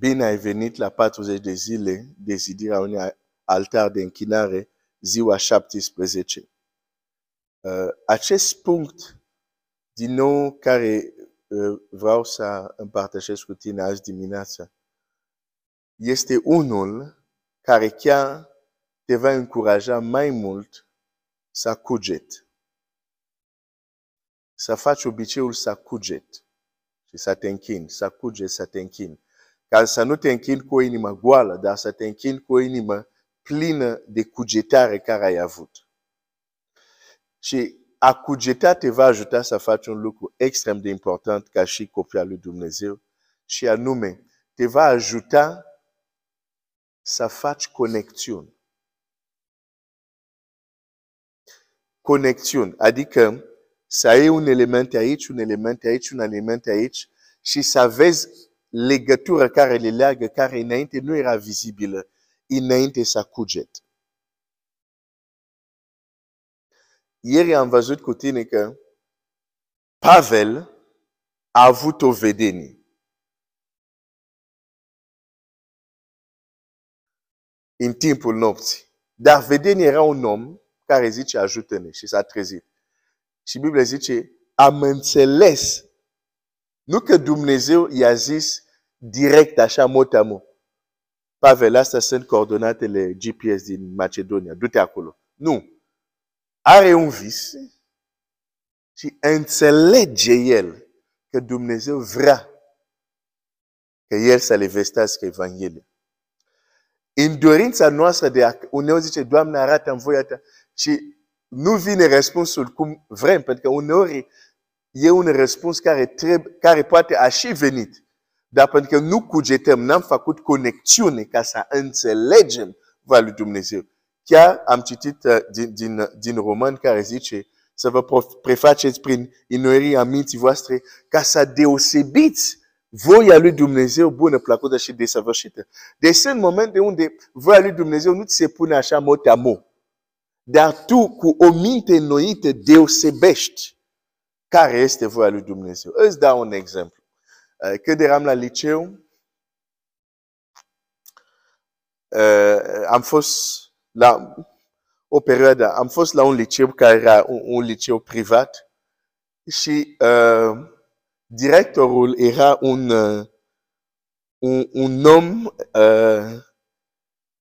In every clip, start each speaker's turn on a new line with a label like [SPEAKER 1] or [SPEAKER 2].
[SPEAKER 1] bine ai venit la 40 de zile de zidirea unui altar de închinare ziua 17. Uh, acest punct, din nou, care uh, vreau să împărtășesc cu tine azi dimineața, este unul care chiar te va încuraja mai mult să cuget. Să faci obiceiul să cuget și să te închini, să cuget, să te închini. Ca să nu te închini cu o inimă goală, dar să te închini cu o inimă plină de cugetare care ai avut. Și a cugeta te va ajuta să faci un lucru extrem de important ca și copil al lui Dumnezeu și anume, te va ajuta să faci conexiuni. Conexiuni, adică să ai un element aici, un element aici, un element aici și să vezi legătură care le leagă, care înainte nu era vizibilă, înainte să cuget. Ieri am văzut cu tine că Pavel a avut o vedenie. În timpul nopții. Dar vedenie era un om care zice ajută-ne și s-a trezit. Și Biblia zice, am înțeles. Nu că Dumnezeu i-a zis direct așa mot a mot. Pavel, astea sunt coordonatele GPS din Macedonia. Du-te acolo. Nu. Are un vis și înțelege el că Dumnezeu vrea că el să le vestească Evanghelia. În dorința noastră de a, uneori zice, Doamne, arată în voia ta. Și nu vine răspunsul cum vrem, pentru că uneori e un răspuns care, trebuie, care poate a și venit. Dar pentru că nu cugetăm, n-am făcut conexiune ca să înțelegem voia lui Dumnezeu. Chiar am citit uh, din, din, din roman care zice să vă prefaceți prin inuirea minții voastre ca să deosebiți voia lui Dumnezeu bună, plăcută și desăvârșită. Deci sunt momente unde voia lui Dumnezeu nu ți se pune așa mot a mot. Dar tu, cu o minte înnoită, deosebești care este voia lui Dumnezeu. Îți dau un exemplu. Uh, când eram la liceu, uh, am fost la o perioadă, am fost la un liceu care era un, un liceu privat și uh, directorul era un, uh, un, un om uh,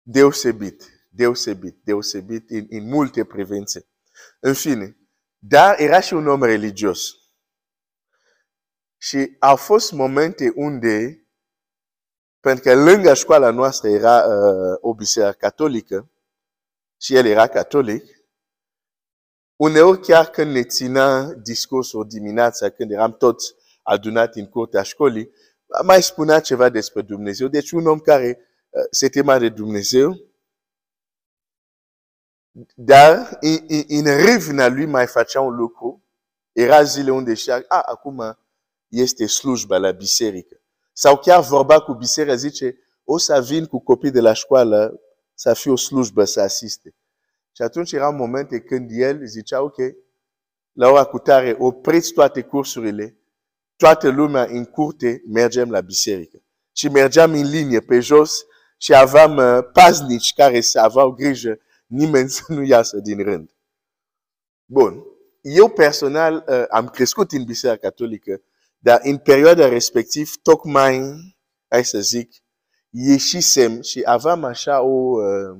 [SPEAKER 1] deosebit deosebit, deosebit în, în multe privințe. În fine, dar era și un om religios. Și au fost momente unde, pentru că lângă școala noastră era uh, o biserică catolică, și el era catolic, uneori chiar când ne ținea discursul dimineața, când eram toți adunați în curtea școlii, mai spunea ceva despre Dumnezeu. Deci un om care uh, se tema de Dumnezeu, dar în revna lui mai făcea un lucru. Era zile unde știa, a, acum este slujba la biserică. Sau chiar vorba cu biserica, zice, o să vin cu copii de la școală să fie o slujbă să asiste. Și atunci erau momente când el zicea, ok, la ora cu tare, opriți toate cursurile, toată lumea în curte, mergem la biserică. Și mergeam în linie pe jos și aveam uh, paznici care să aveau grijă nimeni să nu iasă din rând. Bun. Eu personal uh, am crescut în Biserica Catolică, dar în perioada respectiv, tocmai, hai să zic, ieșisem și aveam așa o... Uh,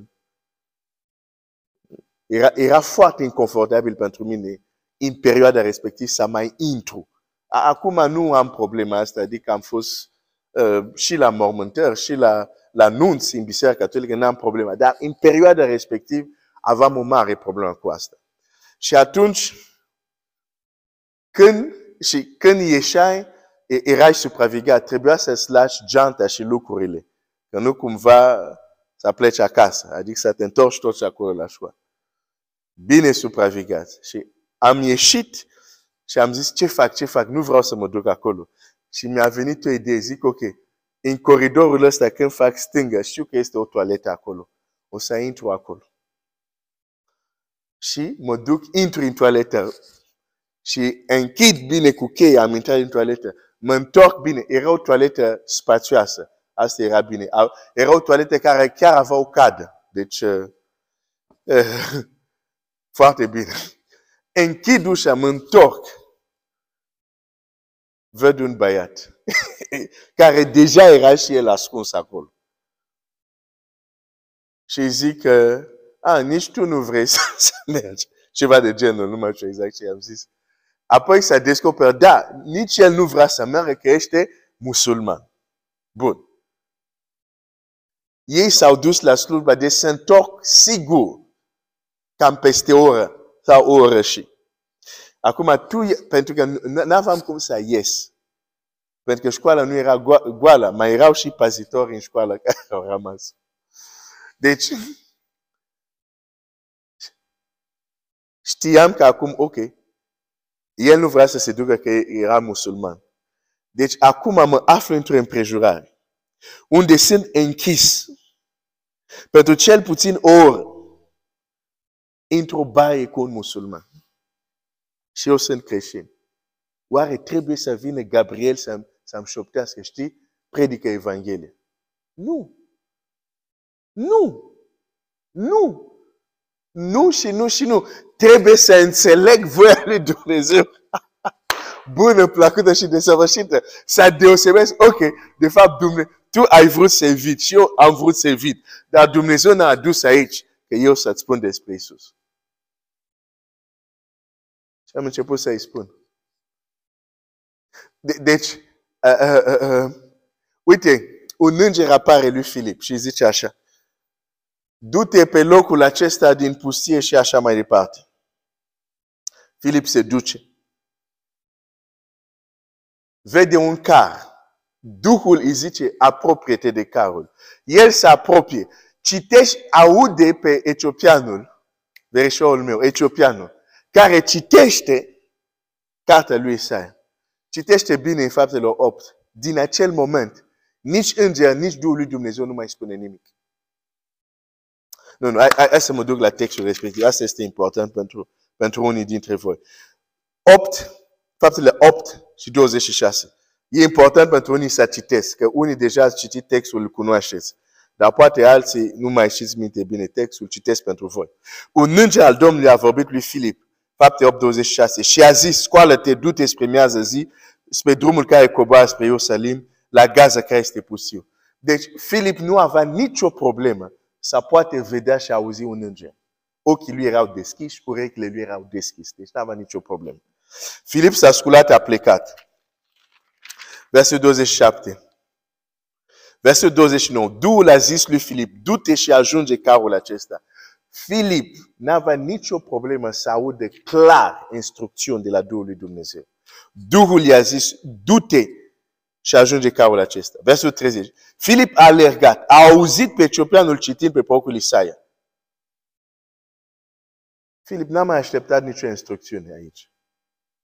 [SPEAKER 1] era, era foarte inconfortabil pentru mine în perioada respectiv să mai intru. Acum nu am problema asta, adică am fost uh, și la mormântări, și la la nunți în Biserica Catolică, n-am problema. Dar în perioada respectiv aveam o mare problemă cu asta. Și atunci, când, și când ieșai, erai supravegheat, trebuia să-ți lași geanta și lucrurile. Că nu cumva să pleci acasă, adică să te întorci tot acolo la școală. Bine supravegheat. Și am ieșit și am zis, ce fac, ce fac, nu vreau să mă duc acolo. Și mi-a venit o idee, zic, ok, în coridorul ăsta, când fac stângă, știu că este o toaletă acolo. O să intru acolo. Și mă duc, intru în toaletă și închid bine cu cheia, am intrat în toaletă. Mă întorc bine. Era o toaletă spațioasă. asta era bine. Erau toalete care chiar aveau cadă. Deci, uh, uh, foarte bine. Închid ușa, mă întorc. Văd un băiat care deja era și el ascuns acolo. Și zic că, a, nici tu nu vrei să, să mergi. Ceva de genul, nu mai știu exact ce am zis. Apoi s-a descoperit, da, nici el nu vrea să meargă, că este musulman. Bun. Ei s-au dus la slujba de se întorc sigur, cam peste o oră sau o oră și. Acum tu, pentru că nu aveam cum să ies, pentru că școala nu era goală, mai erau și pazitori în școală care au rămas. Deci, știam că acum, ok, el nu vrea să se ducă că era musulman. Deci acum mă aflu într-o împrejurare unde sunt închis pentru cel puțin o oră într-o baie cu un musulman. Și eu sunt creștin. Oare trebuie să vină Gabriel să-mi, să-mi șoptească, știi? Predică Evanghelia. Nu. Nu. Nu. Nu și nu și nu. Trebuie să înțeleg voia lui Dumnezeu. Bună, plăcută și desăvârșită. Să deosebesc, ok, de fapt, Dumnezeu, tu ai vrut să evit și eu am vrut să evit. Dar Dumnezeu ne-a adus aici că eu să-ți spun despre Isus. Și am început să-i spun. De, deci, uh, uh, uh, uh, uite, un înger apare lui Filip și zice așa. Du-te pe locul acesta din pustie și așa mai departe. Filip se duce. Vede un car. Duhul îi zice, apropie-te de carul. El se apropie. Citești, aude pe etiopianul, verișorul meu, etiopianul, care citește cartea lui Isaia. Citește bine în faptelor 8. Din acel moment, nici înger, nici Duhul lui Dumnezeu nu mai spune nimic. Nu, nu, hai, hai să mă duc la textul respectiv. Asta este important pentru, pentru unii dintre voi. 8, faptele 8 și 26. E important pentru unii să citesc, că unii deja ați citit textul, îl cunoașteți. Dar poate alții nu mai știți minte bine textul, citesc pentru voi. Un înger al Domnului a vorbit lui Filip, fapte 8, 26, și a zis, scoală-te, du-te spre miază zi, spre drumul care coboară spre Ierusalim, la Gaza care este pustiu. Deci Filip nu avea nicio problemă să poate vedea și auzi un înger. Ochii lui erau deschiși, urechile lui erau deschise. Deci nu avea nicio problemă. Filip s-a sculat, a plecat. Versetul 27. Versetul 29. Duhul a zis lui Filip, du-te și ajunge carul acesta. Filip n-avea nicio problemă să audă clar instrucțiuni de la Duhul lui Dumnezeu. Duhul i-a zis, du-te și ajunge carul acesta. Versul 30. Filip a alergat, a auzit pe Etiopianul citind pe porcul Isaia. Filip n-a mai așteptat nicio instrucțiune aici.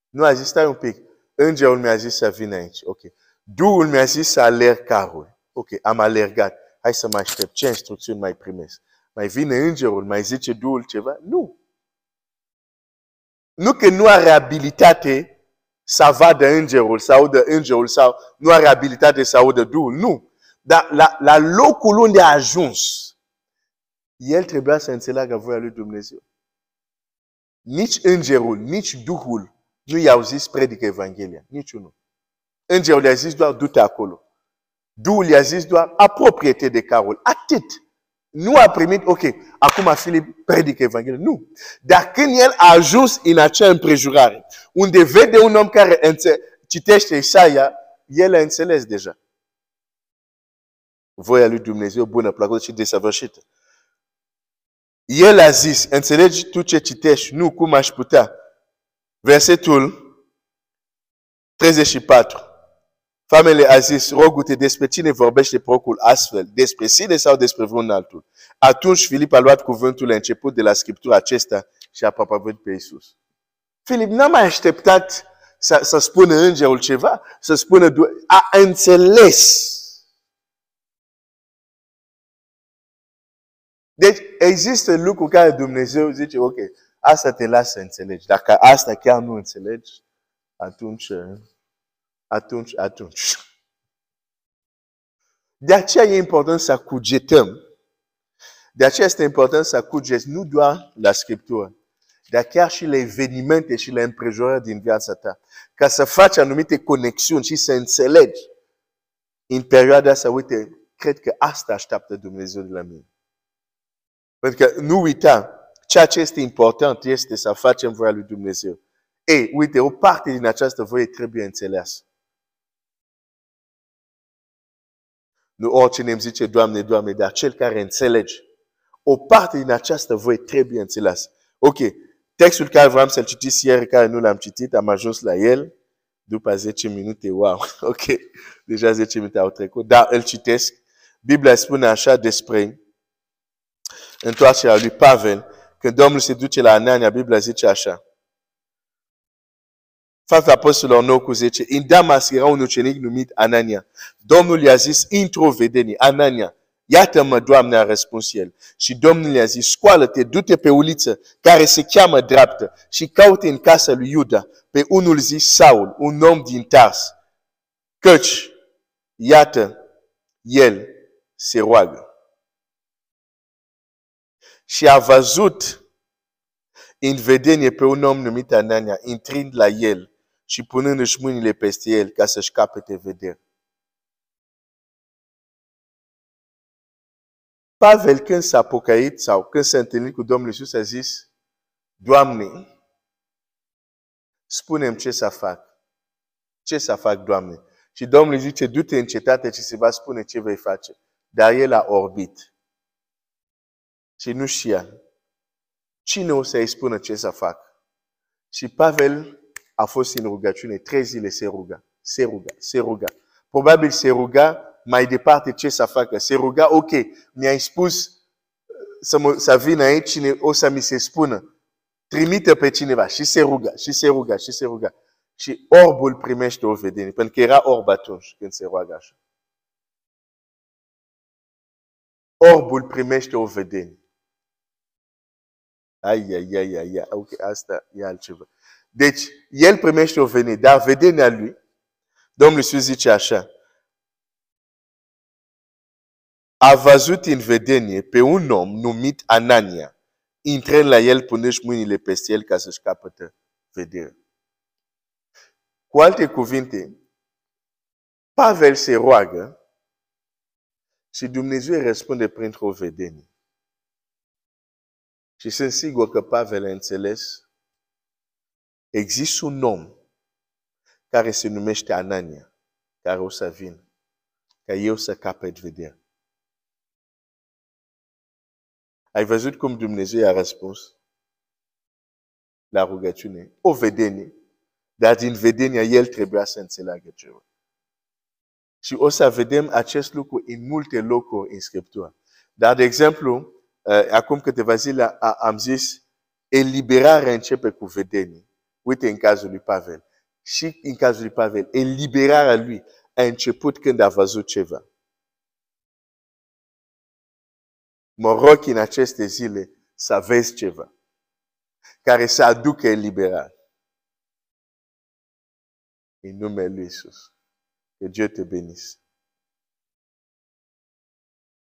[SPEAKER 1] Nu a zis, stai un pic, îngerul mi-a zis să vin aici. Ok. Duhul mi-a zis să alerg carul. Ok, am alergat. Hai să mă aștept. Ce instrucțiuni mai primesc? Mai vine îngerul, mai zice Duhul ceva? Nu. Nu că nu are abilitate să vadă îngerul, să audă îngerul sau nu are abilitate să audă Duhul. Nu. Dar la, la locul unde a ajuns, el trebuia să înțeleagă voia lui Dumnezeu. Nici îngerul, nici Duhul nu i-au zis predică Evanghelia. Niciunul. Îngerul i-a zis doar du-te acolo. Duhul i-a zis doar apropie-te de carul. Atât. Nu a primit, ok, acum Filip predică Evanghelia. Nu. Dar când el a ajuns în acea împrejurare, unde vede un om care citește Isaia, el a înțeles deja. Voia lui Dumnezeu bună, plăcută și desăvârșită. El a zis, înțelegi tu ce citești? Nu, cum aș putea? Versetul 34. Famele a zis, rogu-te despre cine vorbește procul astfel, despre sine sau despre vreun altul. Atunci Filip a luat cuvântul la început de la scriptura acesta și a propovăduit pe Isus. Filip n-a mai așteptat să, să spună îngerul ceva, să spună, a înțeles. Deci există lucruri care Dumnezeu zice, ok, asta te lasă să înțelegi. Dacă asta chiar nu înțelegi, atunci atunci, atunci. De aceea e important să cugetăm. De aceea este important să cugeți nu doar la Scriptură, dar chiar și la evenimente și la împrejurări din viața ta. Ca să faci anumite conexiuni și să înțelegi în perioada asta, uite, cred că asta așteaptă Dumnezeu de la mine. Pentru că nu uita, ceea ce este important este să facem voia lui Dumnezeu. Ei, uite, o parte din această voie trebuie înțeleasă. Nu oricine îmi zice, Doamne, Doamne, dar cel care înțelege. O parte din această voie trebuie înțeleasă. Ok, textul care vreau să-l citiți ieri, care nu l-am citit, am ajuns la el după 10 minute. Wow, ok, deja 10 minute au trecut, dar îl citesc. Biblia spune așa despre întoarcerea lui Pavel. Când Domnul se duce la Anania, Biblia zice așa. Faptul Apostolilor 9 cu 10. În Damas era un ucenic numit Anania. Domnul i-a zis, intru vedenii, Anania. Iată-mă, Doamne, a răspuns el. Și Domnul i-a zis, scoală-te, du-te pe uliță, care se cheamă dreaptă, și caute în casa lui Iuda, pe unul zis Saul, un om din Tars. Căci, iată, el se roagă. Și a văzut în vedenie pe un om numit Anania, intrind la el și punându-și mâinile peste el ca să-și capete vedere. Pavel când s-a pocăit sau când s-a întâlnit cu Domnul Iisus a zis, Doamne, spune ce să fac. Ce să fac, Doamne? Și Domnul zice, du-te în cetate și se va spune ce vei face. Dar el a orbit. Și nu știa. Cine o să-i spună ce să fac? Și Pavel a fost în rugăciune, trei zile se ruga, se ruga, se ruga. Probabil se ruga mai departe ce să facă. Se ruga, ok, mi-ai spus uh, să, mă, să vin aici, cine o să mi se spună. Trimite pe cineva și se ruga, și se ruga, și se ruga. Și orbul primește o vedenie, pentru că era orb atunci când se roagă așa. Orbul primește o vedenie. Ai, ai, ai, ai, ai. Ok, asta e altceva. Deci, el primește o vedenie, dar vedenia lui, Domnul Iisus zice așa, a văzut în vedenie pe un om numit Anania, intrând la el, punându-și mâinile peste el ca să-și capătă vedere. Cu alte cuvinte, Pavel se roagă și Dumnezeu răspunde printr-o vedenie. Și sunt sigur că Pavel a înțeles, există un om care se numește Anania, care o să vină, ca eu să capăt vedere. Ai văzut cum Dumnezeu a răspuns la rugăciune? O vedenie. Dar din vedenia El trebuia să înțeleagă ceva. Și o să vedem acest lucru în multe locuri în Scriptură. Dar, de exemplu, uh, acum câteva zile am zis, eliberarea începe cu vedenie. Uite în cazul lui Pavel. Și în cazul lui Pavel, eliberarea lui a început când a văzut ceva. Mă rog în aceste zile să vezi ceva care să aducă eliberare. În numele Lui Iisus. Que Dieu te bénisse.